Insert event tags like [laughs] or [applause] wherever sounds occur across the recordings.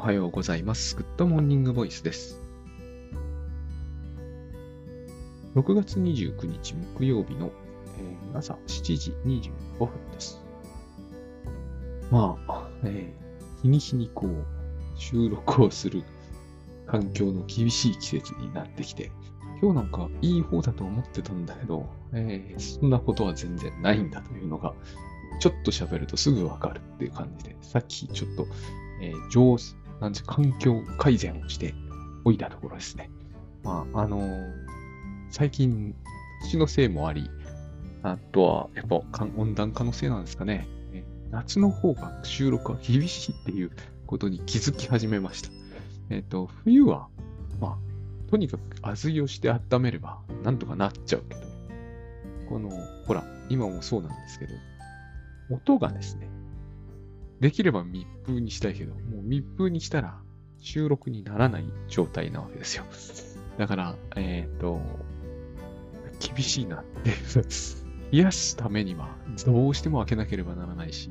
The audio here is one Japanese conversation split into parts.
おはようございます。グッドモーニングボイスです。6月29日木曜日の、えー朝7時25分です。まあ、えー日に日にこう、収録をする環境の厳しい季節になってきて、今日なんかいい方だと思ってたんだけど、えーそんなことは全然ないんだというのが、ちょっと喋るとすぐわかるっていう感じで、さっきちょっと、えー上手、なんて環境改善をしておいたところですね。まあ、あのー最近、年のせいもあり、あとは、やっぱ温暖化のせいなんですかね。夏の方が収録は厳しいっていうことに気づき始めました。えっ、と、冬は、まあ、とにかく厚着をして温めれば、なんとかなっちゃうけど、この、ほら、今もそうなんですけど、音がですね、できれば密封にしたいけど、もう密封にしたら収録にならない状態なわけですよ。だから、えっ、と、厳しいなって。冷やすためには、どうしても開けなければならないし、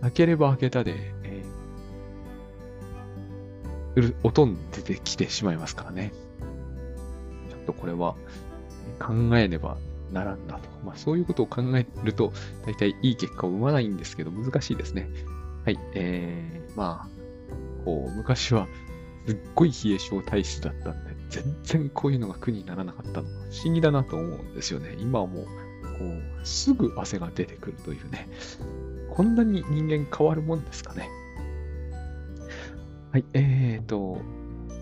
開ければ開けたで、えー音出てきてしまいますからね。ちょっとこれは考えねばならんなと。まあそういうことを考えると、大体いい結果を生まないんですけど、難しいですね。はい。えー、まあ、こう、昔はすっごい冷え性体質だったんで、全然こういうのが苦にならなかったの不思議だなと思うんですよね。今はもう、こう、すぐ汗が出てくるというね。こんなに人間変わるもんですかね。はい。えーと、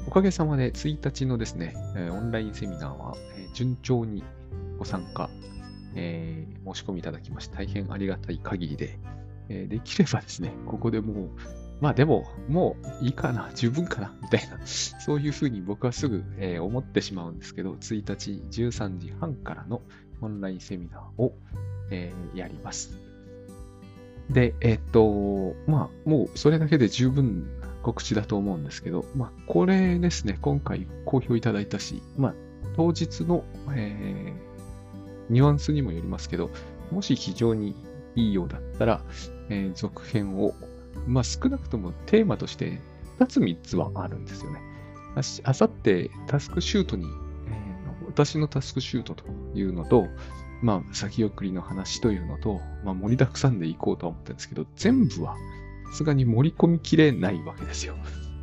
おかげさまで1日のですね、オンラインセミナーは、順調にご参加、えー申し込みいただきまして、大変ありがたい限りで、えーできればですね、[laughs] ここでもう、まあでも、もういいかな、[laughs] 十分かな、みたいな、そういうふうに僕はすぐ、えー思ってしまうんですけど、1日13時半からのオンラインセミナーを、えーやります。で、えっと、まあ、もうそれだけで十分告知だと思うんですけど、まあ、これですね、今回好評いただいたし、まあ、当日の、えーニュアンスにもよりますけど、もし非常にいいようだったら、えー続編を、まあ、少なくともテーマとして2つ3つはあるんですよね。あさってタスクシュートに、えー私のタスクシュートというのと、まあ、先送りの話というのと、まあ、盛りだくさんでいこうとは思ってるんですけど、全部はさすがに盛り込みきれないわけですよ。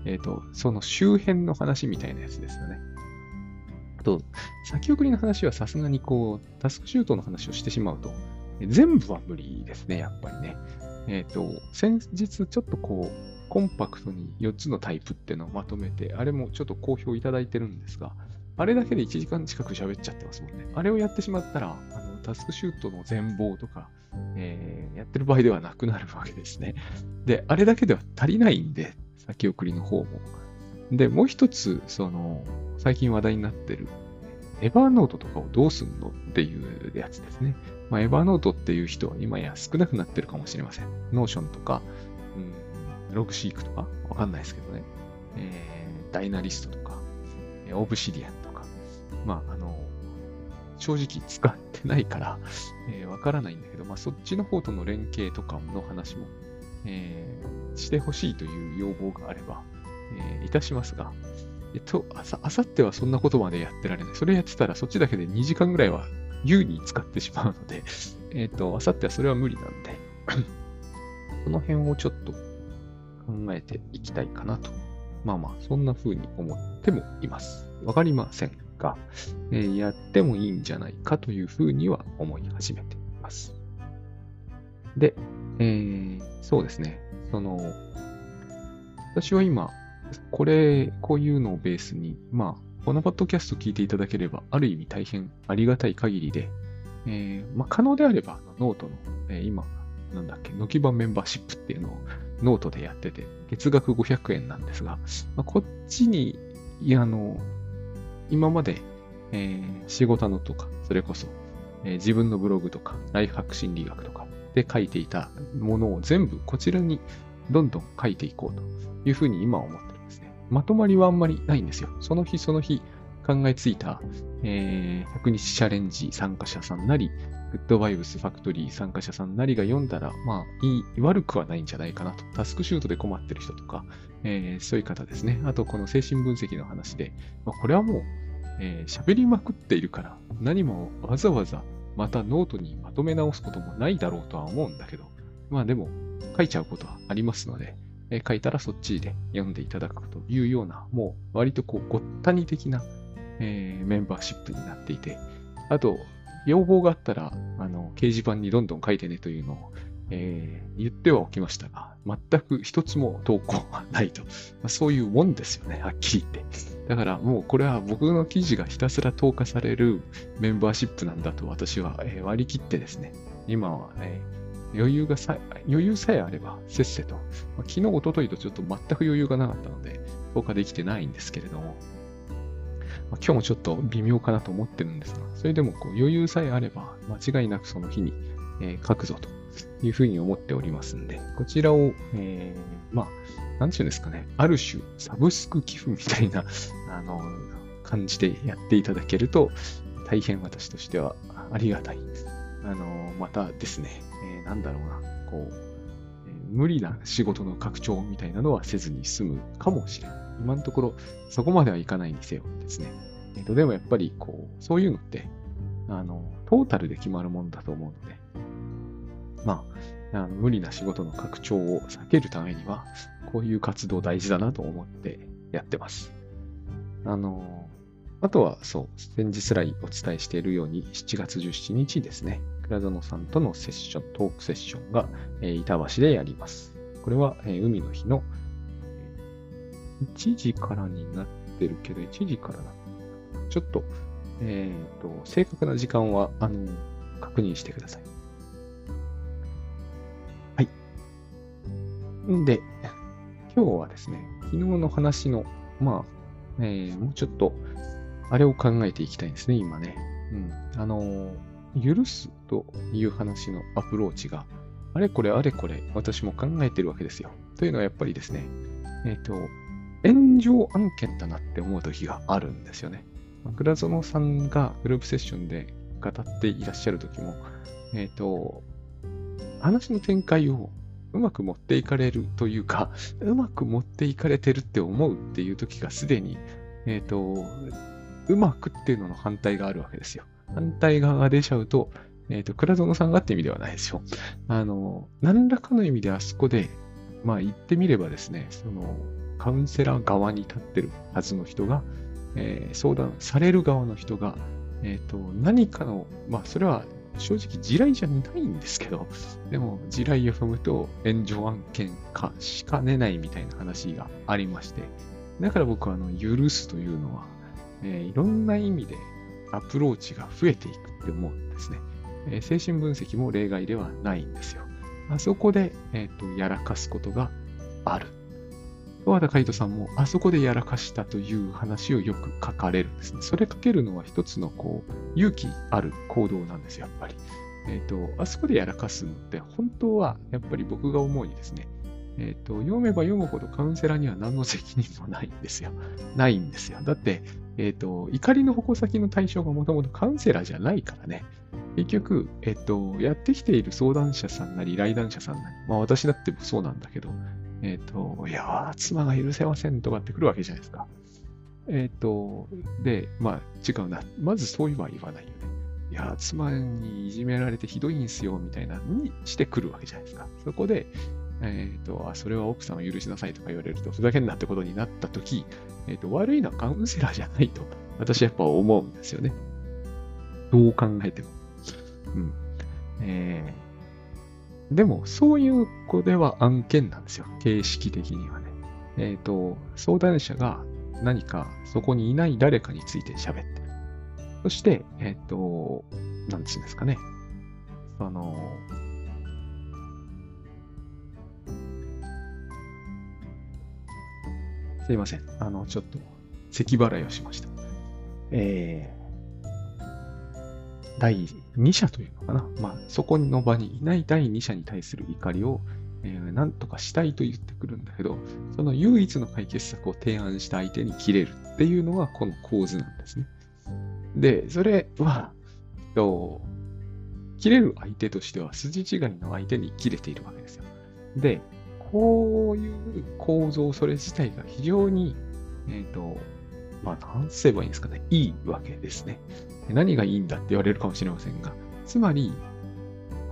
えっ、と、その周辺の話みたいなやつですよね。あと、先送りの話はさすがにこう、タスクシュートの話をしてしまうと、全部は無理ですね、やっぱりね。えっ、と、先日ちょっとこう、コンパクトに4つのタイプっていうのをまとめて、あれもちょっと好評いただいてるんですが、あれだけで1時間近く喋っちゃってますもんね。あれをやってしまったら、あの TaskChute の全貌とか、えーやってる場合ではなくなるわけですね。で、あれだけでは足りないんで、先送りの方も。で、もう一つ、その、最近話題になってる、 Evernote とかをどうすんのっていうやつですね。まあ、 Evernote っていう人は今や少なくなってるかもしれません。 Notion とか、うん、 Logseq とか、わかんないですけどね。えーダイナリストとか、オブシディアンとか、まあ、あの、正直使ってないから、えーわからないんだけど、まあ、そっちの方との連携とかの話も、えーしてほしいという要望があれば、えーいたしますが、えっと、あさ、あさってはそんなことまでやってられない。それやってたらそっちだけで2時間ぐらいは優に使ってしまうので、[laughs] えっと、あさってはそれは無理なんで、[coughs] その辺をちょっと考えていきたいかなと。まあまあ、そんな風に思ってもいます。わかりませんが、えーやってもいいんじゃないかという風には思い始めています。で、えーそうですね。その、私は今、これ、こういうのをベースに、まあ、このポッドキャスト聞いていただければ、ある意味大変ありがたい限りで、えーまあ、可能であれば、ノートの、えー今、なんだっけ、ノキバメンバーシップっていうのをノートでやってて、月額500円なんですが、まあ、こっちに、あの、今まで、えー仕事のとか、それこそ、えー自分のブログとか、ライフハック心理学とかで書いていたものを全部こちらにどんどん書いていこうというふうに今思って。まとまりはあんまりないんですよ。その日その日考えついた、えー100日チャレンジ参加者さんなり、グッドバイブスファクトリー参加者さんなりが読んだら、まあ、いい、悪くはないんじゃないかなと。タスクシュートで困ってる人とか、えー、そういう方ですね。あと、この精神分析の話で、まあ、これはもう、えー、喋りまくっているから、何もわざわざまたノートにまとめ直すこともないだろうとは思うんだけど、まあでも、書いちゃうことはありますので、え、書いたらそっちで読んでいただくというような、もう割とこう、ごった煮的な、えー、メンバーシップになっていて、あと、要望があったら、あの、掲示板にどんどん書いてねというのを、えー、言ってはおきましたが、全く一つも投稿はないと。まあ、そういうもんですよね、はっきり言って。だからもうこれは僕の記事がひたすら投下されるメンバーシップなんだと私は、えー、割り切ってですね、今は、ね、余裕がさ、余裕さえあれば、せっせと、まあ、昨日、おとといとちょっと全く余裕がなかったので、投下できてないんですけれども、まあ、今日もちょっと微妙かなと思ってるんですが、それでもこう余裕さえあれば、間違いなくその日に、えー、書くぞというふうに思っておりますんで、こちらを、えー、まあ、なんていうんですかね、ある種、サブスク寄付みたいな、[laughs] あの、感じでやっていただけると、大変私としてはありがたい。あの、またですね、えー、なんだろうな、こう、えー、無理な仕事の拡張みたいなのはせずに済むかもしれない。今のところ、そこまではいかないにせよですね。えっ、ー、と、でもやっぱり、こう、そういうのって、あの、トータルで決まるもんだと思うので、まあ、あの無理な仕事の拡張を避けるためには、こういう活動大事だなと思ってやってます。あの、あとはそう、先日来お伝えしているように、7月17日ですね、倉園さんとのセッション、トークセッションが、えー、板橋でやります。これは、えー、海の日の1時からになってるけど、1時からだ。ちょっと、えっ、ー、と、正確な時間は、あの、確認してください。はい。んで、今日はですね、昨日の話の、まあ、えー、もうちょっと、あれを考えていきたいんですね、今ね。うん。あの、許すという話のアプローチが、あれこれあれこれ私も考えてるわけですよ。というのはやっぱりですね、えっ、ー、と、炎上案件だなって思う時があるんですよね。倉園さんがグループセッションで語っていらっしゃる時も、えっ、ー、と、話の展開をうまく持っていかれるというか、うまく持っていかれてるって思うっていう時がすでに、えっ、ー、と、うまくっていうのの反対があるわけですよ。反対側が出ちゃうと、えっ、ー、と、倉園さんがって意味ではないですよ。あの、何らかの意味であそこで、まあ言ってみればですね、その、カウンセラー側に立ってるはずの人が、えー、相談される側の人が、えっ、ー、と、何かの、まあ、それは正直地雷じゃないんですけど、でも地雷を踏むと炎上案件化しかねないみたいな話がありまして、だから僕はあの、許すというのは、えー、いろんな意味でアプローチが増えていくって思うんですね。えー、精神分析も例外ではないんですよ。あそこで、え、ー、と、やらかすことがある。和田海人さんもあそこでやらかしたという話をよく書かれるんですね。それ書けるのは一つのこう勇気ある行動なんですよ、やっぱり。えっ、ー、と、あそこでやらかすのって本当はやっぱり僕が思うにですね、え、ー、と、読めば読むほどカウンセラーには何の責任もないんですよ。[laughs] ないんですよ。だって、え、ー、と、怒りの矛先の対象がもともとカウンセラーじゃないからね。結局、えっと、やってきている相談者さんなり、来談者さんなり、まあ私だってそうなんだけど、えっ、ー、と、いや妻が許せませんとかって来るわけじゃないですか。えっ、ー、と、で、まあ、違うな。まずそういうは言わないよね。いや妻にいじめられてひどいんすよ、みたいなにしてくるわけじゃないですか。そこで、えっ、ー、と、あ、それは奥さんを許しなさいとか言われると、ふざけんなってことになったとき、えっ、と、悪いのはカウンセラーじゃないと、私はやっぱ思うんですよね。どう考えても。うん。えー、でも、そういう子では案件なんですよ。形式的にはね。えっ、ー、と、相談者が何かそこにいない誰かについて喋ってる。そして、えっ、ー、と、なんつうんですかね。その、すいません。あの、ちょっと、咳払いをしました。えー、第2者というのかな。まあ、そこの場にいない第2者に対する怒りを、えー、何とかしたいと言ってくるんだけど、その唯一の解決策を提案した相手に切れるっていうのがこの構図なんですね。で、それは、と切れる相手としては筋違いの相手に切れているわけですよ。で、こういう構造、それ自体が非常に、えっ、ー、と、まあ、なんすればいいんですかね。いいわけですね。何がいいんだって言われるかもしれませんが、つまり、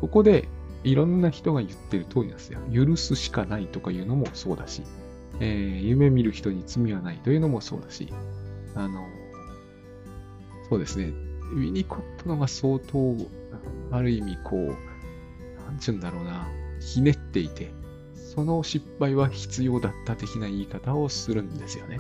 ここでいろんな人が言ってる通りなんですよ。許すしかないとかいうのもそうだし、えー、夢見る人に罪はないというのもそうだし、あの、そうですね。ウィニコットのが相当、ある意味こう、なんちゅうんだろうな、ひねっていて、その失敗は必要だった的な言い方をするんですよね。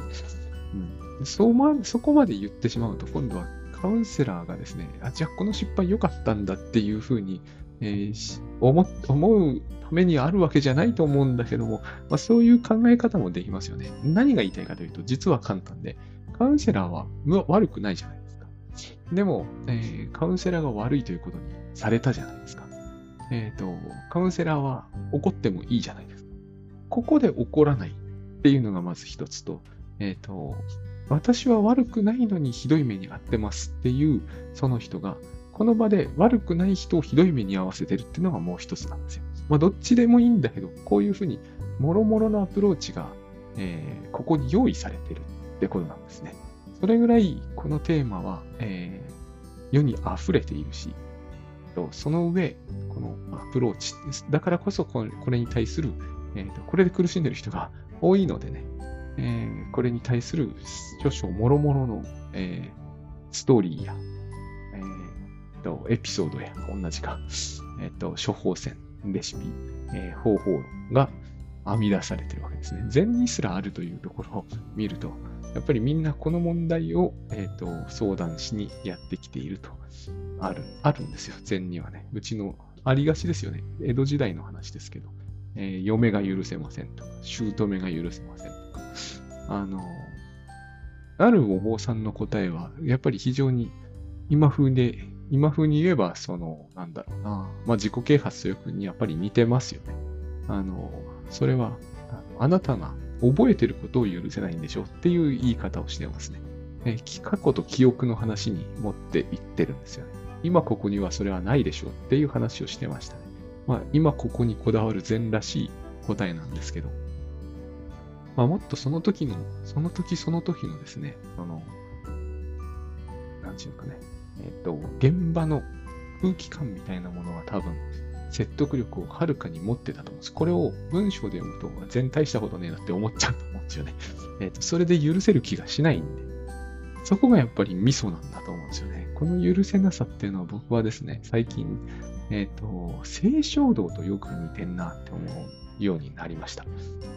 うん、そうまそこまで言ってしまうと、今度はカウンセラーがですね、あ、じゃあこの失敗良かったんだっていうふうに、えー、思思うためにあるわけじゃないと思うんだけども、まあ、そういう考え方もできますよね。何が言いたいかというと、実は簡単で、カウンセラーは悪くないじゃないですか。でも、えー、カウンセラーが悪いということにされたじゃないですか。えっ、ー、と、カウンセラーは怒ってもいいじゃないですか。ここで怒らないっていうのがまず一つと、えっ、ー、と、私は悪くないのにひどい目に遭ってますっていうその人が、この場で悪くない人をひどい目に遭わせてるっていうのがもう一つなんですよ。まあ、どっちでもいいんだけど、こういうふうに、もろもろのアプローチが、えー、ここに用意されてるってことなんですね。それぐらい、このテーマは、えー、世に溢れているし、その上、このアプローチ。だからこそこれに対する、えーと、これで苦しんでる人が多いのでね、えー、これに対する少々もろもろの、えー、ストーリーや、えーと、エピソードや同じか、えーと、処方箋、レシピ、えー、方法が編み出されてるわけですね。禅にすらあるというところを見ると、やっぱりみんなこの問題を、えーと、相談しにやってきていると、ある、あるんですよ、禅にはね。うちの、ありがちですよね。江戸時代の話ですけど、えー、嫁が許せませんとか、姑が許せませんとか、あの、あるお坊さんの答えは、やっぱり非常に今風で、今風に言えば、その、なんだろうな、まあ自己啓発とよくにやっぱり似てますよね。あの、それは、あなたが覚えてることを許せないんでしょっていう言い方をしてますね。え過去と記憶の話に持っていってるんですよね。今ここにはそれはないでしょうっていう話をしてましたね。まあ今ここにこだわる禅らしい答えなんですけど、まあもっとその時の、その時その時のですね、その、なんていうかね、えっ、ー、と、現場の空気感みたいなものは多分説得力をはるかに持ってたと思うんです。これを文章で読むと全体したことねえなって思っちゃうと思うんですよね。えっ、ー、と、それで許せる気がしないんで、そこがやっぱりミソなんだと思。この許せなさっていうのは僕はですね、最近、えっ、ー、と、性衝動とよく似てんなって思うようになりました。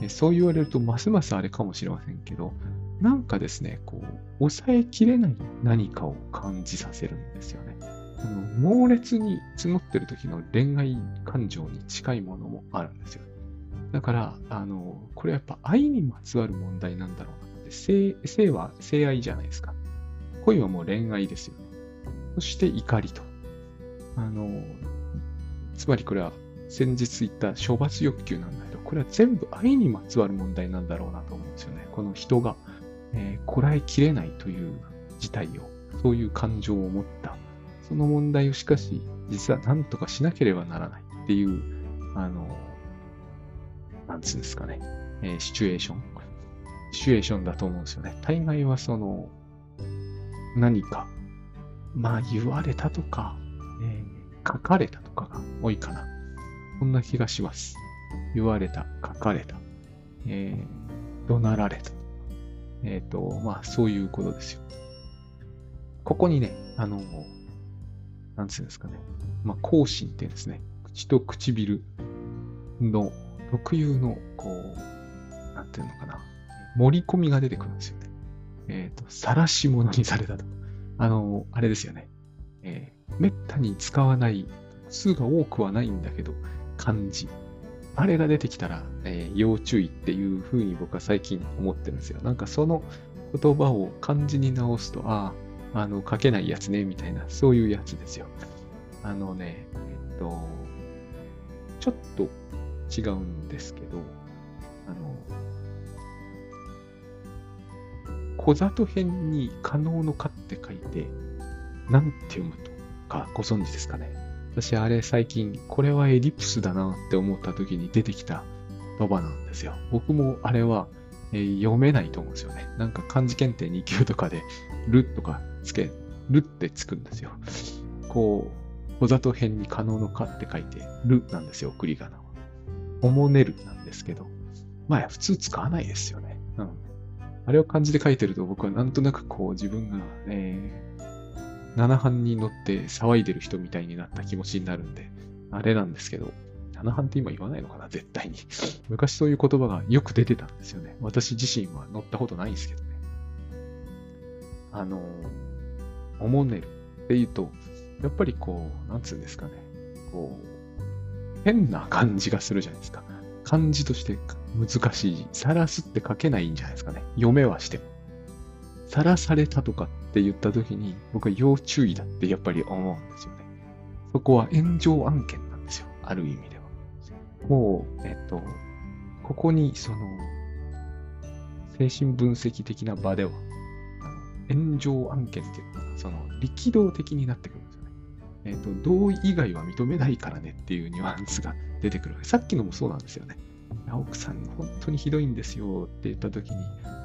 そう言われるとますますあれかもしれませんけど、なんかですね、こう、抑えきれない何かを感じさせるんですよね。あの猛烈に募ってる時の恋愛感情に近いものもあるんですよ。だから、あの、これやっぱ愛にまつわる問題なんだろうなって、性性は性愛じゃないですか。恋はもう恋愛ですよね。そして怒りと。あの、つまりこれは先日言った処罰欲求なんだけど、これは全部愛にまつわる問題なんだろうなと思うんですよね。この人が、えー、こらえきれないという事態を、そういう感情を持ったその問題をしかし、実は何とかしなければならないっていう、あの、なんつうんですかね、えー、シチュエーション。シチュエーションだと思うんですよね。大概はその、何か、まあ言われたとか、えー、書かれたとかが多いかな。そんな気がします。言われた、書かれた、えー、怒鳴られた。えっ、ー、と、まあそういうことですよ。ここにね、あの、なんつうんですかね。まあ、口唇ってですね、口と唇の特有の、こう、なんていうのかな、盛り込みが出てくるんですよね。えっ、ー、と、晒し物にされたと。あの、あれですよね。えー、めったに使わない、数が多くはないんだけど、漢字。あれが出てきたら、えー、要注意っていうふうに僕は最近思ってるんですよ。なんかその言葉を漢字に直すと、ああ、あの、書けないやつね、みたいな、そういうやつですよ。あのね、えっと、ちょっと違うんですけど、あの、小里編に可能のかって書いて、なんて読むとかご存知ですかね？私あれ最近、これはエリプスだなって思った時に出てきた言葉なんですよ。僕もあれは、えー、読めないと思うんですよね。なんか漢字検定2級とかで、るとかつけ、るってつくんですよ。こう、小里編に可能のかって書いて、るなんですよ、送り仮名は。おもねるなんですけど、まあ普通使わないですよね。あれを漢字で書いてると僕はなんとなくこう自分が、えー、七班に乗って騒いでる人みたいになった気持ちになるんで、あれなんですけど、七班って今言わないのかな絶対に。[laughs] 昔そういう言葉がよく出てたんですよね。私自身は乗ったことないんですけどね。あの、おもねるって言うと、やっぱりこう、なんつうんですかね。こう、変な感じがするじゃないですか。漢字として難しい。さらすって書けないんじゃないですかね。読めはしても。さらされたとかって言った時に、僕は要注意だってやっぱり思うんですよね。そこは炎上案件なんですよ。ある意味では。もう、えっと、ここにその、精神分析的な場では、炎上案件っていうのが、その、力道的になってくるんですよね。えっ、と、同意以外は認めないからねっていうニュアンスが出てくる。さっきのもそうなんですよね。奥さん、本当にひどいんですよって言った時に、い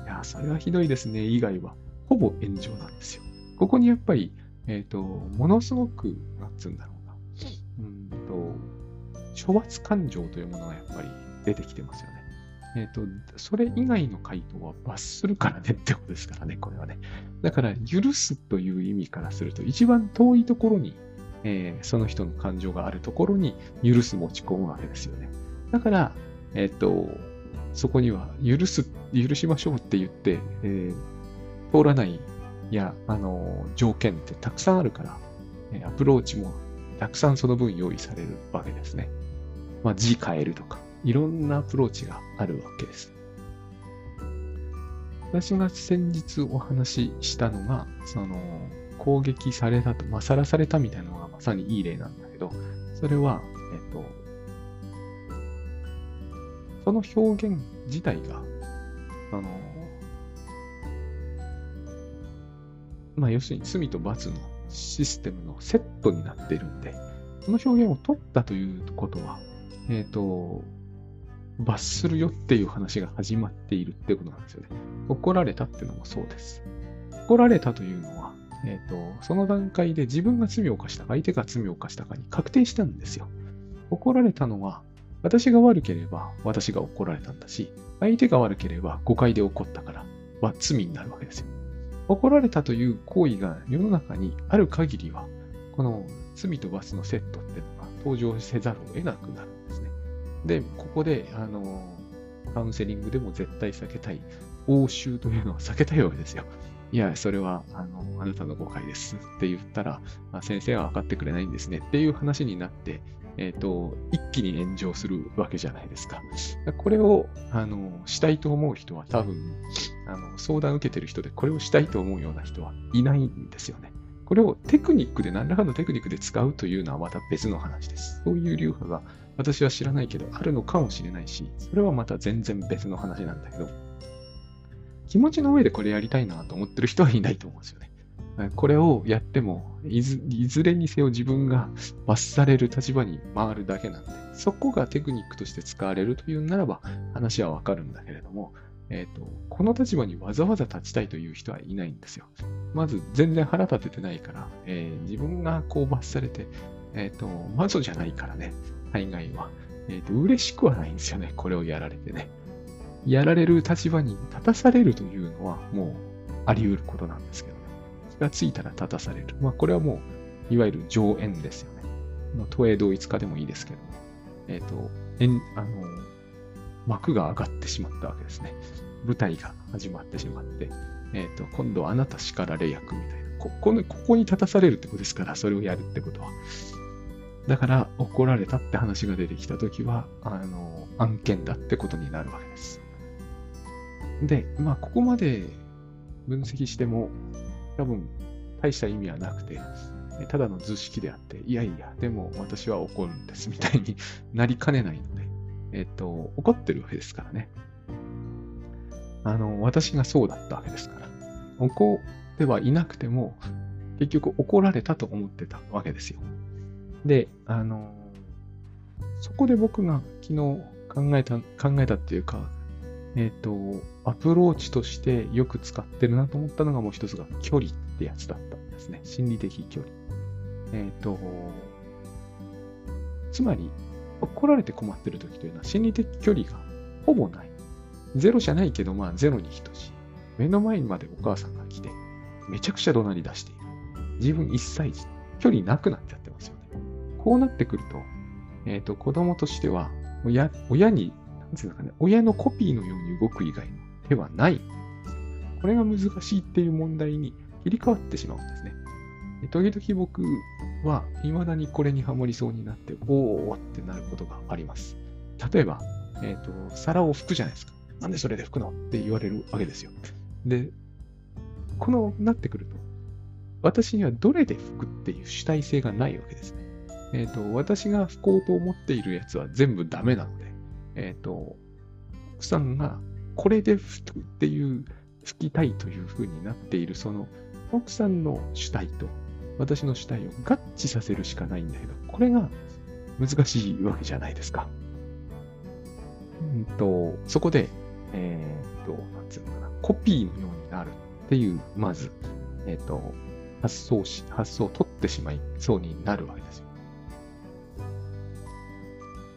や、それはひどいですね、以外は、ほぼ炎上なんですよ。ここにやっぱり、えっ、ー、と、ものすごく、なんつうんだろうな、うんと、処罰感情というものがやっぱり出てきてますよね。えっ、ー、と、それ以外の回答は罰するからねってことですからね、これはね。だから、許すという意味からすると、一番遠いところに、えー、その人の感情があるところに許す持ち込むわけですよね。だから、えっと、そこには許す、許しましょうって言って、えー、通らないや、あの、条件ってたくさんあるから、えアプローチもたくさんその分用意されるわけですね。まあ、字変えるとか、いろんなアプローチがあるわけです。私が先日お話ししたのが、その、攻撃されたと、まあ、さらされたみたいなのがまさにいい例なんだけど、それは、えっと、その表現自体が、あの、まあ、要するに罪と罰のシステムのセットになっているんで、その表現を取ったということは、えっ、ー、と、罰するよっていう話が始まっているってことなんですよね。怒られたっていうのもそうです。怒られたというのは、えっ、ー、と、その段階で自分が罪を犯したか、相手が罪を犯したかに確定したんですよ。怒られたのは、私が悪ければ私が怒られたんだし、相手が悪ければ誤解で怒ったからは罪になるわけですよ。怒られたという行為が世の中にある限りは、この罪と罰のセットっていうのが登場せざるを得なくなるんですね。で、ここで、あの、カウンセリングでも絶対避けたい、応酬というのは避けたいわけですよ。いや、それは、あの、あなたの誤解ですって言ったら、先生は分かってくれないんですねっていう話になって、えっ、ー、と、一気に炎上するわけじゃないですか。これを、あの、したいと思う人は多分、あの、相談受けてる人でこれをしたいと思うような人はいないんですよね。これをテクニックで、何らかのテクニックで使うというのはまた別の話です。そういう流派が私は知らないけど、あるのかもしれないし、それはまた全然別の話なんだけど、気持ちの上でこれやりたいなと思ってる人はいないと思うんですよね。これをやってもいず、いずれにせよ自分が罰される立場に回るだけなんで、そこがテクニックとして使われるというならば話はわかるんだけれども、え、ー、と、この立場にわざわざ立ちたいという人はいないんですよ。まず全然腹立ててないから、えー、自分がこう罰されて、えっ、ー、と、魔女じゃないからね、大概は。えっ、と、嬉しくはないんですよね、これをやられてね。やられる立場に立たされるというのはもうあり得ることなんですけど。がついたら立たされる。まあ、これはもう、いわゆる上演ですよね。都営同一化でもいいですけど、えっ、ー、と、えん、あの、幕が上がってしまったわけですね。舞台が始まってしまって、えっ、ー、と、今度はあなた叱られ役みたいな。ここに、ここに立たされるってことですから、それをやるってことは。だから、怒られたって話が出てきたときは、あの、案件だってことになるわけです。で、まあ、ここまで分析しても、多分大した意味はなくて、ただの図式であって、いやいや、でも私は怒るんですみたいに [laughs] なりかねないので、えっと、怒ってるわけですからね。あの、私がそうだったわけですから。怒ってはいなくても、結局怒られたと思ってたわけですよ。で、あのそこで僕が昨日考えた、考えたっていうか、えっ、と、アプローチとしてよく使ってるなと思ったのがもう一つが距離ってやつだったんですね。心理的距離。えっ、と、つまり、怒られて困ってる時というのは心理的距離がほぼない。ゼロじゃないけど、まあゼロに等しい。目の前にまでお母さんが来て、めちゃくちゃ怒鳴り出している。自分一歳児、距離なくなっちゃってますよね。こうなってくると、えっ、ー、と、子供としては、親、親に、なんていうのかね、親のコピーのように動く以外の手はない。これが難しいっていう問題に切り替わってしまうんですね。時々僕は未だにこれにはまりそうになって、おーってなることがあります。例えば、えっ、ー、と、皿を拭くじゃないですか。なんでそれで拭くのって言われるわけですよ。で、このなってくると、私にはどれで拭くっていう主体性がないわけですね。えっ、ー、と、私が拭こうと思っているやつは全部ダメなので、えっ、ー、と、奥さんがこれで拭くっていう拭きたいというふうになっている、その奥さんの主体と私の主体を合致させるしかないんだけど、これが難しいわけじゃないですか。うんと、そこで、えっ、ー、と、なんつうのかな、コピーのようになるっていう、まず、えっ、ー、と、発想し、発想を取ってしまいそうになるわけですよ。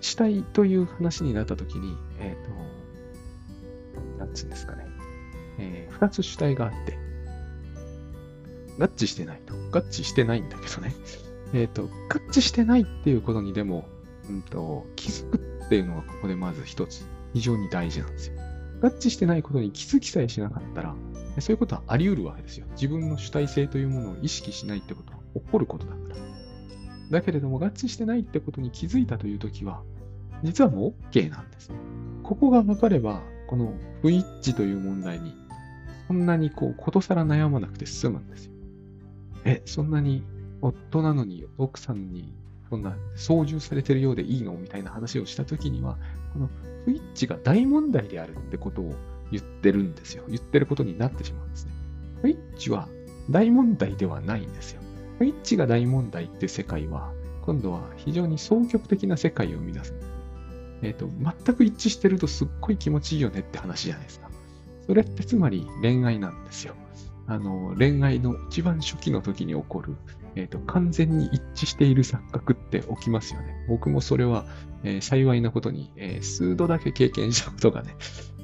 主体という話になったときに、えっ、ー、と、なんつうんですかね。えー、二つ主体があって、合致してないと。合致してないんだけどね。[laughs] えっ、ー、と、合致してないっていうことにでも、うんと、気づくっていうのがここでまず一つ、非常に大事なんですよ。合致してないことに気づきさえしなかったら、そういうことはあり得るわけですよ。自分の主体性というものを意識しないってことは起こることだから。だけれども、合致してないってことに気づいたというときは、実はもう OK なんです。ここが分かれば、この不一致という問題に、そんなにこう、ことさら悩まなくて済むんですよ。え、そんなに夫なのに奥さんにそんな操縦されてるようでいいのみたいな話をしたときには、この不一致が大問題であるってことを言ってるんですよ。言ってることになってしまうんですね。不一致は大問題ではないんですよ。不一致が大問題って世界は、今度は非常に双極的な世界を生み出すんです。えっ、ー、と、全く一致してるとすっごい気持ちいいよねって話じゃないですか。それってつまり恋愛なんですよ。あの、恋愛の一番初期の時に起こる、えっ、ー、と、完全に一致している錯覚って起きますよね。僕もそれは、えー、幸いなことに、えー、数度だけ経験したことがね、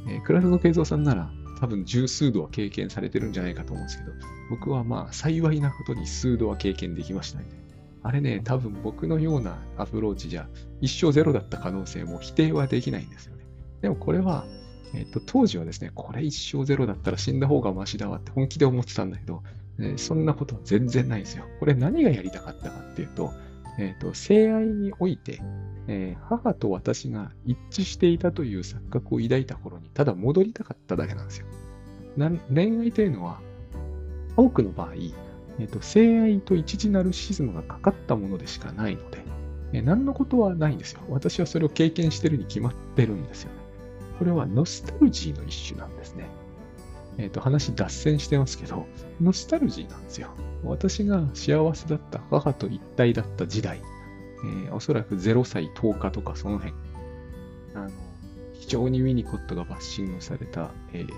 えー、倉園慶三さんなら多分十数度は経験されてるんじゃないかと思うんですけど、僕はまあ幸いなことに数度は経験できましたね。あれね、多分僕のようなアプローチじゃ一生ゼロだった可能性も否定はできないんですよね。でもこれは、えっと、当時はですね、これ一生ゼロだったら死んだ方がマシだわって本気で思ってたんだけど、え、そんなことは全然ないですよ。これ何がやりたかったかっていうと、えっ、ー、と、性愛において、えー、母と私が一致していたという錯覚を抱いた頃に、ただ戻りたかっただけなんですよ。恋愛というのは、多くの場合、えっ、と、性愛と一時ナルシズムがかかったものでしかないので、え何のことはないんですよ。私はそれを経験してるに決まってるんですよね。これはノスタルジーの一種なんですね。えっ、ー、と、話脱線してますけど、ノスタルジーなんですよ。私が幸せだった母と一体だった時代、えー、おそらく0歳10日とかその辺、あの、非常にウィニコットがバッシングされた、えー、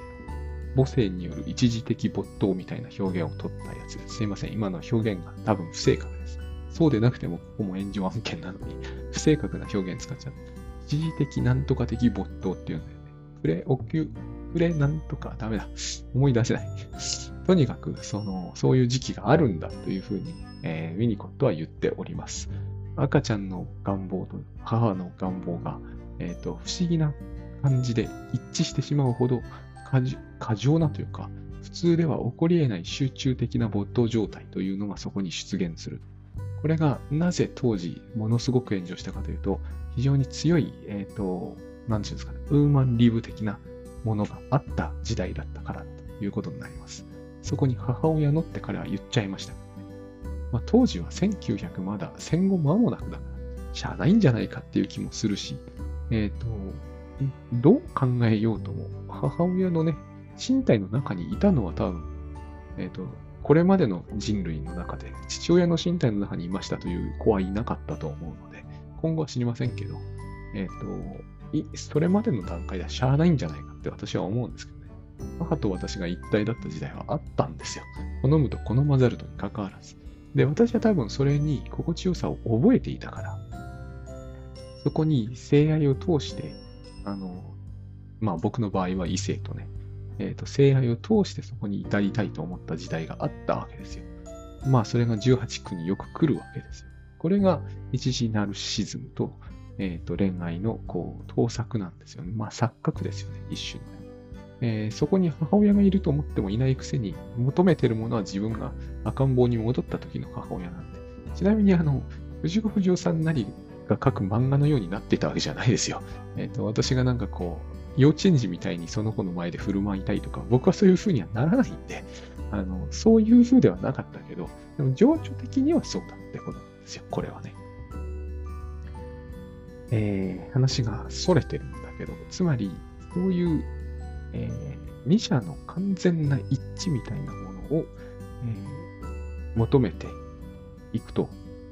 母性による一時的没頭みたいな表現を取ったやつです。すいません。今の表現が多分不正確です。そうでなくても、ここも炎上案件なのに、不正確な表現使っちゃった。一時的なんとか的没頭っていうんだよね。プレ、オキュ、プレなんとかダメだ。思い出せない。とにかく、その、そういう時期があるんだというふうに、えー、ウィニコットは言っております。赤ちゃんの願望と母の願望が、えっ、ー、と、不思議な感じで一致してしまうほど過剰なというか、普通では起こり得ない集中的な没頭状態というのがそこに出現する。これがなぜ当時ものすごく炎上したかというと、非常に強い、えっ、ー、と、なんていうんですかね、ウーマンリブ的なものがあった時代だったからということになります。そこに母親のって彼は言っちゃいました、まあ、当時は1900まだ戦後間もなくだから、しゃあないんじゃないかっていう気もするし、えっ、ー、と、どう考えようとも、母親のね、身体の中にいたのは多分、えっ、ー、と、これまでの人類の中で父親の身体の中にいましたという子はいなかったと思うので、今後は知りませんけど、えっ、ー、と、それまでの段階ではしゃあないんじゃないかって私は思うんですけどね。母と私が一体だった時代はあったんですよ。好むと好まざるとに関わらず。で、私は多分それに心地よさを覚えていたから、そこに性愛を通して、あの、まあ僕の場合は異性とね、えっ、ー、と、性愛を通してそこに至りたいと思った時代があったわけですよ。まあそれが18区によく来るわけですよ。これが一時ナルシズムと、えっ、ー、と恋愛のこう盗作なんですよね。まあ錯覚ですよね、一種のね。えー、そこに母親がいると思ってもいないくせに求めてるものは自分が赤ん坊に戻った時の母親なんで。ちなみにあの、藤子不二雄さんなりが書く漫画のようになっていたわけじゃないですよ。えっ、ー、と、私がなんかこう、幼稚園児みたいにその子の前で振る舞いたいとか、僕はそういう風にはならないんで、あの、そういう風ではなかったけど、でも情緒的にはそうだってことなんですよ、これはね。えー、話が逸れてるんだけど、つまり、そういう、えー、二者の完全な一致みたいなものを、えー、求めていくと、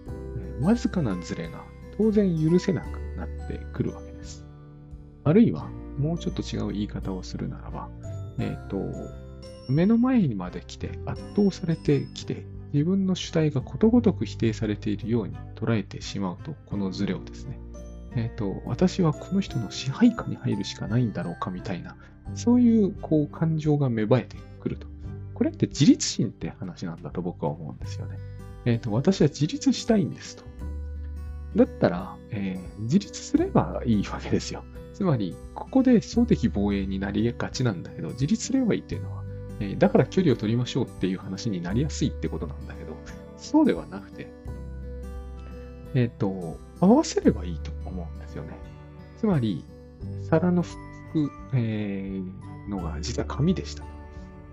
えー、わずかなズレが当然許せなくなってくるわけです。あるいは、もうちょっと違う言い方をするならば、えっ、ー、と、目の前にまで来て圧倒されてきて、自分の主体がことごとく否定されているように捉えてしまうと、このズレをですね、えっ、ー、と、私はこの人の支配下に入るしかないんだろうかみたいな、そういうこう感情が芽生えてくると。これって自立心って話なんだと僕は思うんですよね。えっ、ー、と、私は自立したいんですと。だったら、えー、自立すればいいわけですよ。つまり、ここで総的防衛になりがちなんだけど、自立すればいいっていうのは、えー、だから距離を取りましょうっていう話になりやすいってことなんだけど、そうではなくて、えっ、ー、と、合わせればいいと思うんですよね。つまり、皿の服、えー、のが実は紙でした。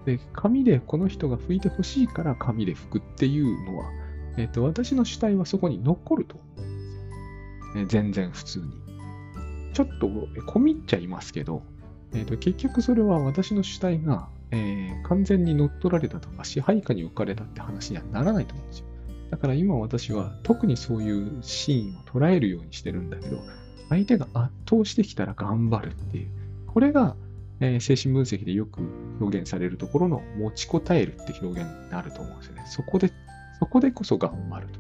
で、紙でこの人が拭いてほしいから紙で拭くっていうのは、えっ、ー、と、私の主体はそこに残ると。え全然普通に。ちょっと込み入っちゃいますけど、えーと、結局それは私の主体が、えー、完全に乗っ取られたとか支配下に置かれたって話にはならないと思うんですよ。だから今私は特にそういうシーンを捉えるようにしてるんだけど、相手が圧倒してきたら頑張るっていう。これが、えー、精神分析でよく表現されるところの持ちこたえるって表現になると思うんですよね。そこで、そこでこそ頑張ると。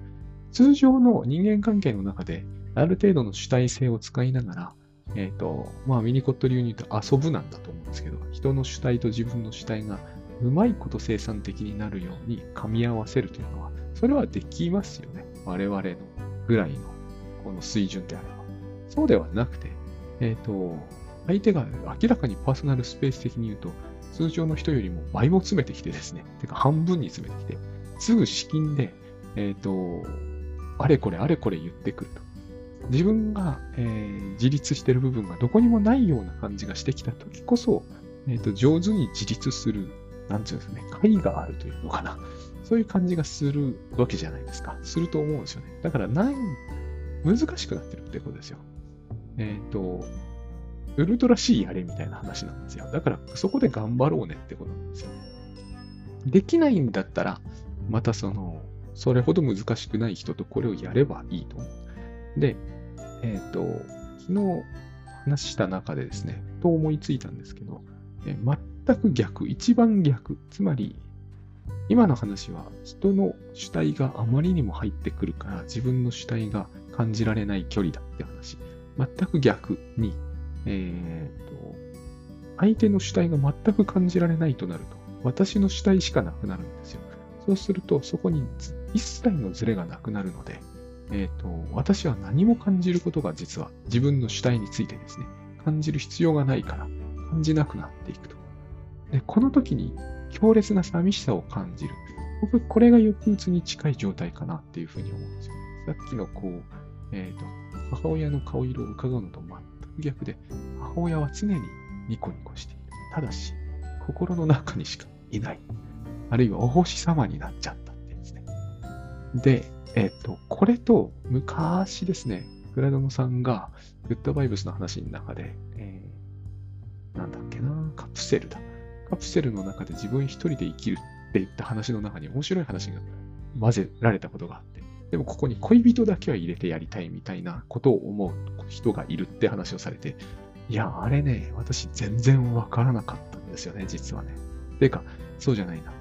通常の人間関係の中で、ある程度の主体性を使いながら、えっ、ー、と、まあ、ミニコット流に言うと遊ぶなんだと思うんですけど、人の主体と自分の主体がうまいこと生産的になるように噛み合わせるというのは、それはできますよね。我々のぐらいのこの水準であれば。そうではなくて、えっ、ー、と、相手が明らかにパーソナルスペース的に言うと、通常の人よりも倍も詰めてきてですね、てか半分に詰めてきて、すぐ資金で、えっ、ー、と、あれこれあれこれ言ってくると。自分が、えー、自立してる部分がどこにもないような感じがしてきたときこそ、えっ、ー、と、上手に自立する、なんていうんですかね、解があるというのかな。そういう感じがするわけじゃないですか。すると思うんですよね。だから、難しくなってるってことですよ。えっ、ー、と、ウルトラ C やれみたいな話なんですよ。だから、そこで頑張ろうねってことなんですよ。できないんだったら、またその、それほど難しくない人とこれをやればいいと思う。で、えっ、ー、と、昨日話した中でですね、と思いついたんですけど、え、全く逆、一番逆、つまり、今の話は人の主体があまりにも入ってくるから自分の主体が感じられない距離だって話。全く逆に、え、ー、と、相手の主体が全く感じられないとなると、私の主体しかなくなるんですよ。そうすると、そこに一切のズレがなくなるので、えっ、ー、と、私は何も感じることが実は自分の主体についてですね、感じる必要がないから感じなくなっていくと。で、この時に強烈な寂しさを感じる。僕、これが抑うつに近い状態かなっていうふうに思うんですよ。さっきのこう、えっ、ー、と、母親の顔色を伺うのと全く逆で、母親は常にニコニコしている。ただし、心の中にしかいない。あるいはお星様になっちゃったってですね。で、えっと、これと昔ですね、グラドモさんがグッドバイブスの話の中で、えー、なんだっけな、カプセルだ。カプセルの中で自分一人で生きるって言った話の中に面白い話が混ぜられたことがあって、でもここに恋人だけは入れてやりたいみたいなことを思う人がいるって話をされて、いや、あれね、私全然わからなかったんですよね、実はね。てか、そうじゃないな。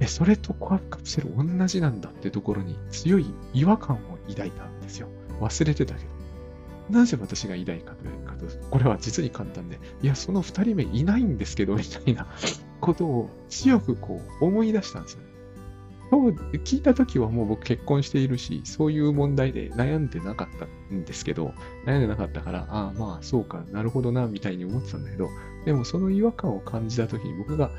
え、それとコアカプセル同じなんだってところに強い違和感を抱いたんですよ。忘れてたけど。なぜ私が偉大かというかと、これは実に簡単で、いや、その二人目いないんですけど、みたいな [laughs] ことを強くこう思い出したんですよ。そう聞いたときはもう僕結婚しているし、そういう問題で悩んでなかったんですけど、悩んでなかったから、ああ、まあそうか、なるほどな、みたいに思ってたんだけど、でもその違和感を感じたときに僕が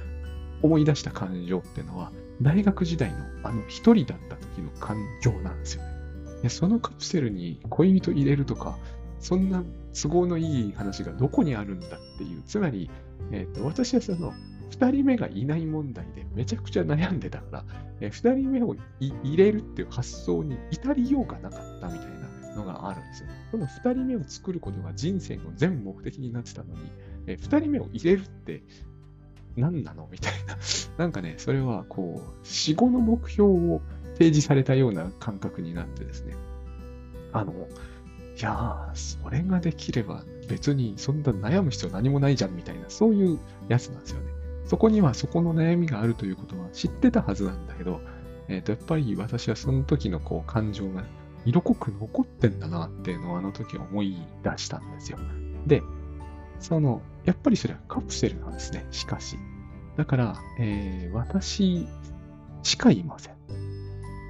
思い出した感情っていうのは、大学時代のあの一人だった時の感情なんですよね。そのカプセルに恋人入れるとか、そんな都合のいい話がどこにあるんだっていう、つまり、えーと、私はその2人目がいない問題でめちゃくちゃ悩んでたから、えー、2人目を入れるっていう発想に至りようがなかったみたいなのがあるんですよ。この2人目を作ることが人生の全目的になってたのに、えー、2人目を入れるって何なの？みたいな。[laughs] なんかね、それはこう、死後の目標を提示されたような感覚になってですね。あの、いやー、それができれば別にそんな悩む必要何もないじゃんみたいな、そういうやつなんですよね。そこにはそこの悩みがあるということは知ってたはずなんだけど、えっ、ー、と、やっぱり私はその時のこう感情が色濃く残ってんだなっていうのをあの時思い出したんですよ。で、その、やっぱりそれはカプセルなんですね、しかし。だから、えー、私しかいません。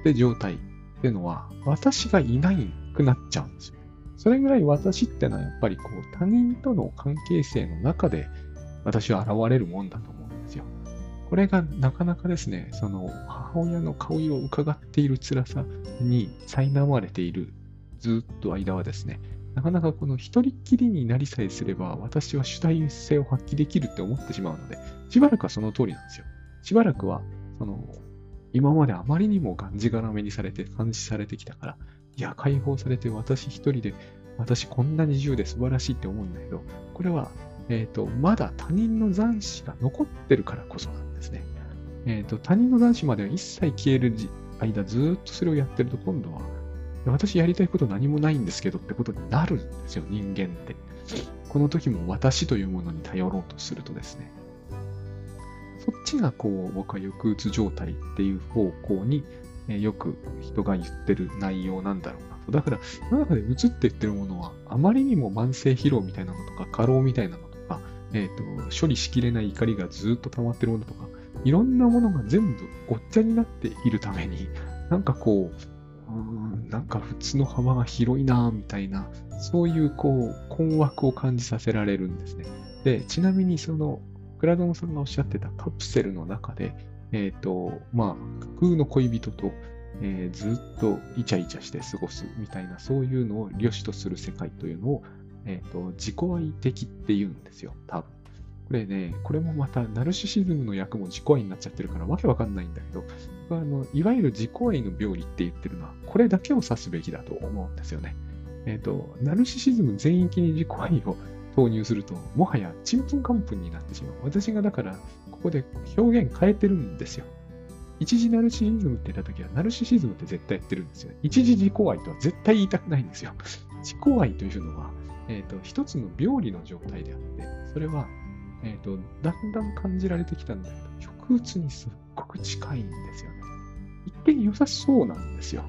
で、状態っていうのは、私がいないくなっちゃうんですよ。それぐらい私ってのはやっぱりこう他人との関係性の中で私は現れるもんだと思うんですよ。これがなかなかですね、その母親の顔色を伺っている辛さに苛まれているずっと間はですね、なかなかこの一人っきりになりさえすれば私は主体性を発揮できるって思ってしまうので、しばらくはその通りなんですよ。しばらくは、その、今まであまりにもがんじがらめにされて、監視されてきたから、いや、解放されて私一人で、私こんなに自由で素晴らしいって思うんだけど、これは、えっ、ー、と、まだ他人の残死が残ってるからこそなんですね。えっ、ー、と、他人の残死までは一切消える間、ずっとそれをやってると、今度は、私やりたいこと何もないんですけどってことになるんですよ、人間って。この時も私というものに頼ろうとするとですね。そっちがこう、僕は抑うつ状態っていう方向にえよく人が言ってる内容なんだろうなと。だから、世の中で映って言ってるものは、あまりにも慢性疲労みたいなのとか、過労みたいなのとか、えっ、ー、と、処理しきれない怒りがずっと溜まってるものとか、いろんなものが全部ごっちゃになっているために、なんかこう、うなんか普通の幅が広いなみたいな、そういうこう、困惑を感じさせられるんですね。で、ちなみにその、クラドンさんがおっしゃってたカプセルの中で、えっ、ー、と、まあ、架空の恋人と、えー、ずっとイチャイチャして過ごすみたいな、そういうのを良しとする世界というのを、えっ、ー、と、自己愛的って言うんですよ、多分。これね、これもまた、ナルシシズムの役も自己愛になっちゃってるから、わけわかんないんだけど、あのいわゆる自己愛の病理って言ってるのは、これだけを指すべきだと思うんですよね。えっ、ー、と、ナルシシズム全域に自己愛を投入すると、もはやちんぷんかんぷんになってしまう。私がだから、ここで表現変えてるんですよ。一時ナルシシズムって言ったときは、ナルシシズムって絶対言ってるんですよ。一時自己愛とは絶対言いたくないんですよ。自己愛というのは、えっ、ー、と、一つの病理の状態であって、それは、え、ー、と、だんだん感じられてきたんだけど、極うつにすっごく近いんですよね。一見良さそうなんですよ。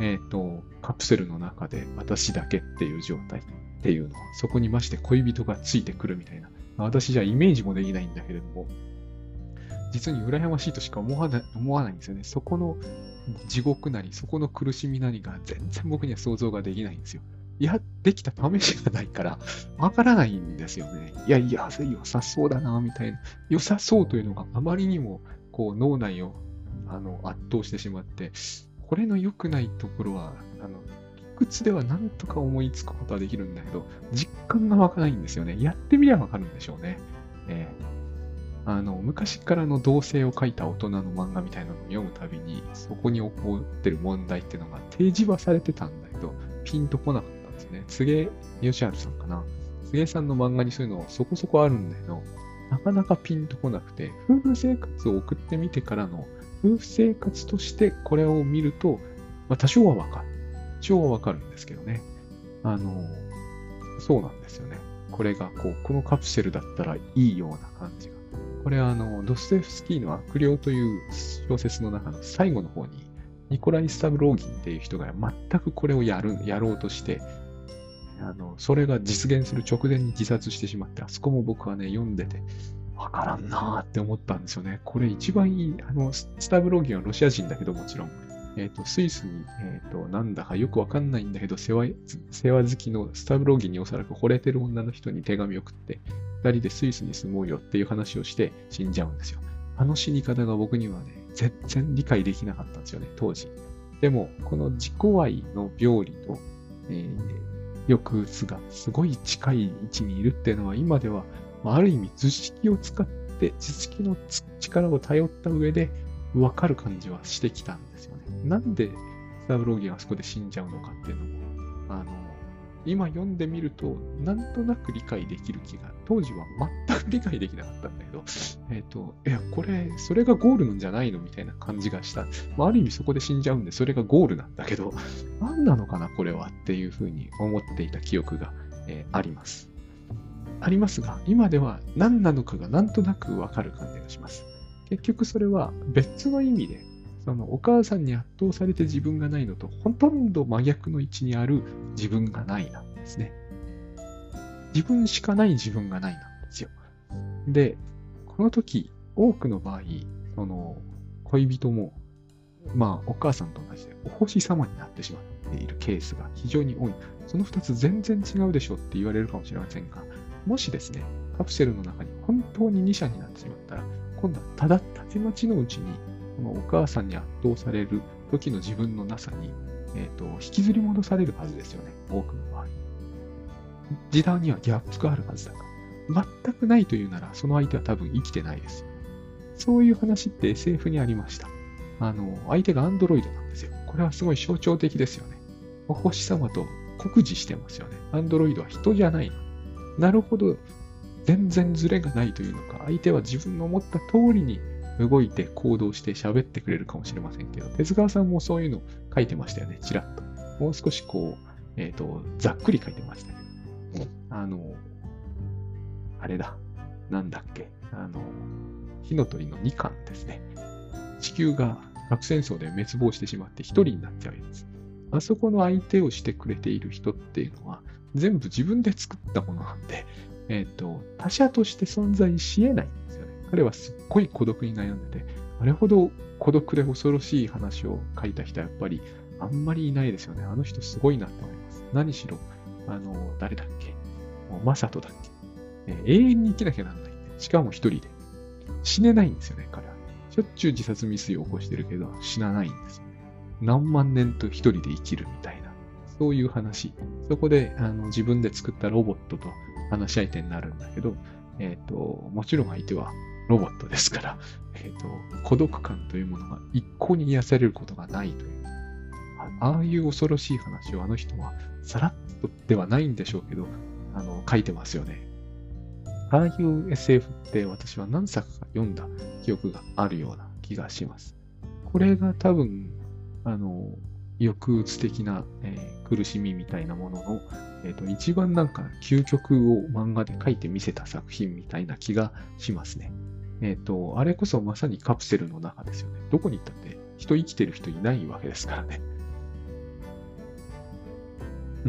えっ、ー、と、カプセルの中で私だけっていう状態。っていうのは、そこにまして恋人がついてくるみたいな。私じゃイメージもできないんだけれども、実に羨ましいとしか思わない思わないんですよね。そこの地獄なり、そこの苦しみなりが全然僕には想像ができないんですよ。いや、できた試しがないから、わからないんですよね。いやいや、良さそうだな、みたいな。良さそうというのがあまりにも、こう、脳内をあの圧倒してしまって、これの良くないところは、あの、理屈ではなんとか思いつくことはできるんだけど、実感が湧かないんですよね。やってみればわかるんでしょうね。えー、あの、昔からの同性を書いた大人の漫画みたいなのを読むたびに、そこに起こってる問題っていうのが提示はされてたんだけど、ピンとこなかったですね。柘植義治さんかな。柘植さんの漫画にそういうのそこそこあるんだけど、なかなかピンとこなくて、夫婦生活を送ってみてからの、夫婦生活としてこれを見ると、まあ、多少はわかる。多少はわかるんですけどね。あの、そうなんですよね。これが、こう、このカプセルだったらいいような感じが。これは、あの、ドステフスキーの悪霊という小説の中の最後の方に、ニコライ・スタブローギンっていう人が全くこれをやる、やろうとして、あの、それが実現する直前に自殺してしまって、あそこも僕はね、読んでて、わからんなーって思ったんですよね。これ一番いい、あの、スタブローギンはロシア人だけどもちろん、えっ、ー、と、スイスに、えっ、ー、と、なんだかよくわかんないんだけど、世話、世話好きのスタブローギンにおそらく惚れてる女の人に手紙を送って、二人でスイスに住もうよっていう話をして死んじゃうんですよ。あの死に方が僕にはね、全然理解できなかったんですよね、当時。でも、この自己愛の病理と、えー、抑うつがすごい近い位置にいるっていうのは、今では、ある意味図式を使って、図式の力を頼った上で、わかる感じはしてきたんですよね。なんで、サブローギンはそこで死んじゃうのかっていうのも、あの、今読んでみると、なんとなく理解できる気が、当時は全理解できなかったんだけど、えっ、ー、と、いや、これ、それがゴールなんじゃないのみたいな感じがした。まあ、ある意味そこで死んじゃうんで、それがゴールなんだけど、[laughs] 何なのかな、これはっていうふうに思っていた記憶が、えー、あります。ありますが、今では何なのかがなんとなくわかる感じがします。結局それは別の意味でそのお母さんに圧倒されて自分がないのと、ほとんど真逆の位置にある自分がないなんですね。自分しかない自分がないなで。この時、多くの場合、その恋人も、まあ、お母さんと同じで、お星様になってしまっているケースが非常に多い。その2つ全然違うでしょって言われるかもしれませんが、もしですね、カプセルの中に本当に2社になってしまったら、今度はただたちまちのうちにこのお母さんに圧倒される時の自分のなさに、えーと、引きずり戻されるはずですよね、多くの場合。時代にはギャップがあるはずだから。全くないというなら、その相手は多分生きてないです。そういう話って SF にありました。あの、相手がアンドロイドなんですよ。これはすごい象徴的ですよね。お星様と酷似してますよね。アンドロイドは人じゃないの。なるほど。全然ズレがないというのか、相手は自分の思った通りに動いて行動して喋ってくれるかもしれませんけど、手塚さんもそういうの書いてましたよね、ちらっと。もう少しこう、えっ、ー、と、ざっくり書いてましたけど、あの、あれだ、なんだっけ、あの、火の鳥の2巻ですね。地球が核戦争で滅亡してしまって一人になっちゃうやつ。あそこの相手をしてくれている人っていうのは、全部自分で作ったものなんで、えっ、ー、と、他者として存在し得ないんですよね。彼はすっごい孤独に悩んでて、あれほど孤独で恐ろしい話を書いた人はやっぱりあんまりいないですよね。あの人すごいなって思います。何しろ、あの、誰だっけマサトだっけ、え、永遠に生きなきゃなんないんで。しかも一人で。死ねないんですよね、彼は。しょっちゅう自殺未遂を起こしてるけど、死なないんですよね。何万年と一人で生きるみたいな。そういう話。そこであの自分で作ったロボットと話し相手になるんだけど、え、ー、と、もちろん相手はロボットですから、え、ー、と、孤独感というものが一向に癒されることがないという。ああいう恐ろしい話をあの人はさらっとではないんでしょうけど、あの、書いてますよね。ああいう SF って私は何作か読んだ記憶があるような気がします。これが多分、あの、抑うつ的な、えー、苦しみみたいなものの、えーと、一番なんか究極を漫画で書いてみせた作品みたいな気がしますね。えっ、ー、と、あれこそまさにカプセルの中ですよね。どこに行ったって人生きてる人いないわけですからね。う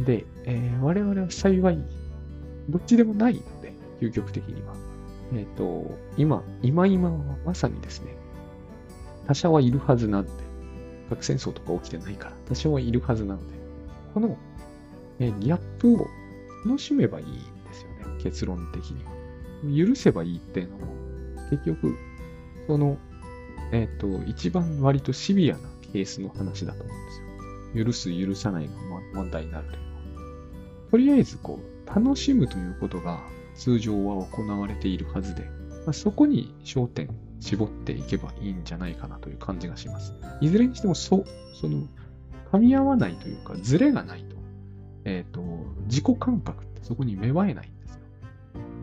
ん。で、えー、我々は幸い、どっちでもないので、究極的には。えっ、ー、と、今、今今はまさにですね、他者はいるはずなんで、核戦争とか起きてないから、多少はいるはずなので、この、えギャップを楽しめばいいんですよね、結論的には。許せばいいっていうのも、結局、その、えっ、ー、と、一番割とシビアなケースの話だと思うんですよ。許す、許さないが問題になるというのは。とりあえず、こう、楽しむということが通常は行われているはずで、まあ、そこに焦点絞っていけばいいんじゃないかなという感じがします。いずれにしても、そ、その、噛み合わないというか、ズレがないと、えっ、ー、と、自己感覚ってそこに芽生えないんですよ。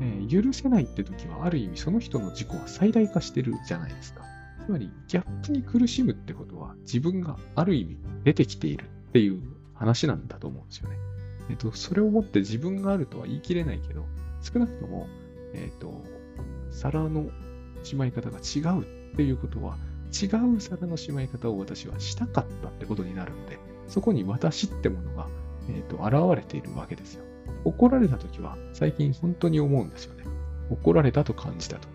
えー許せないって時は、ある意味その人の自己は最大化してるじゃないですか。つまり、ギャップに苦しむってことは、自分がある意味出てきているっていう話なんだと思うんですよね。えっ、と、それをもって自分があるとは言い切れないけど、少なくとも、えっ、と、皿のしまい方が違うっていうことは、違う皿のしまい方を私はしたかったってことになるので、そこに私ってものが、えっ、と、現れているわけですよ。怒られたときは、最近本当に思うんですよね。怒られたと感じたとき。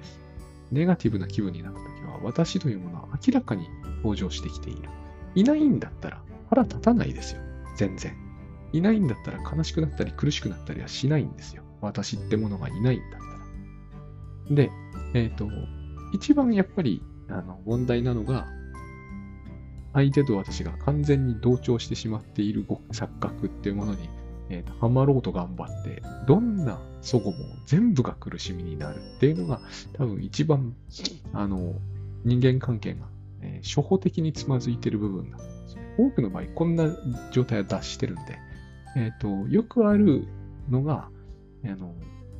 ネガティブな気分になったときは、私というものは明らかに登場してきている。いないんだったら腹立たないですよ。全然。いないんだったら悲しくなったり苦しくなったりはしないんですよ。私ってものがいないんだったら。で、えっ、と、一番やっぱりあの問題なのが、相手と私が完全に同調してしまっている錯覚っていうものに、えーと、ハマろうと頑張って、どんな祖母も全部が苦しみになるっていうのが、多分一番、あの、人間関係が、えー、初歩的につまずいてる部分なんです。多くの場合、こんな状態は脱してるんで、えっ、ー、と、よくあるのが、あの、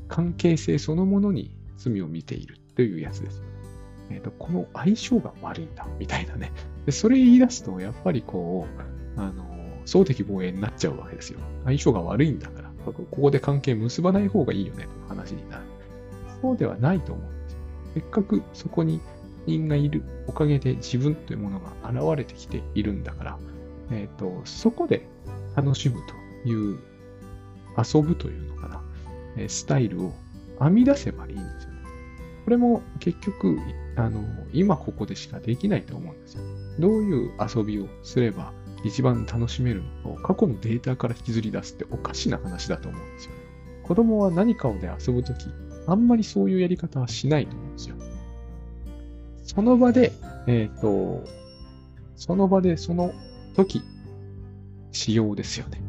関係性そのものに罪を見ているというやつですよね。えっ、ー、と、この相性が悪いんだ、みたいなね。で、それ言い出すと、やっぱりこう、あの、相敵防衛になっちゃうわけですよ。相性が悪いんだから、ここで関係結ばない方がいいよね、という話になる。そうではないと思うんですよ。せっかくそこに人がいるおかげで自分というものが現れてきているんだから、えっ、ー、と、そこで楽しむという、遊ぶというのかな、スタイルを編み出せばいいんですよね。これも結局、あの、今ここでしかできないと思うんですよ。どういう遊びをすれば一番楽しめるのかを過去のデータから引きずり出すっておかしな話だと思うんですよね。子供は何かをで遊ぶとき、あんまりそういうやり方はしないと思うんですよ。その場で、えっ、ー、と、その場でその時、使用ですよね。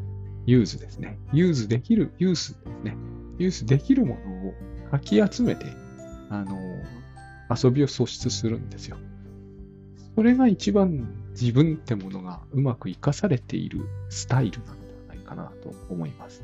use ですね。 use できる、 use ですね。 use できるものをかき集めて、あの、遊びを創出するんですよ。それが一番自分ってものがうまく活かされているスタイルなんではないかなと思います。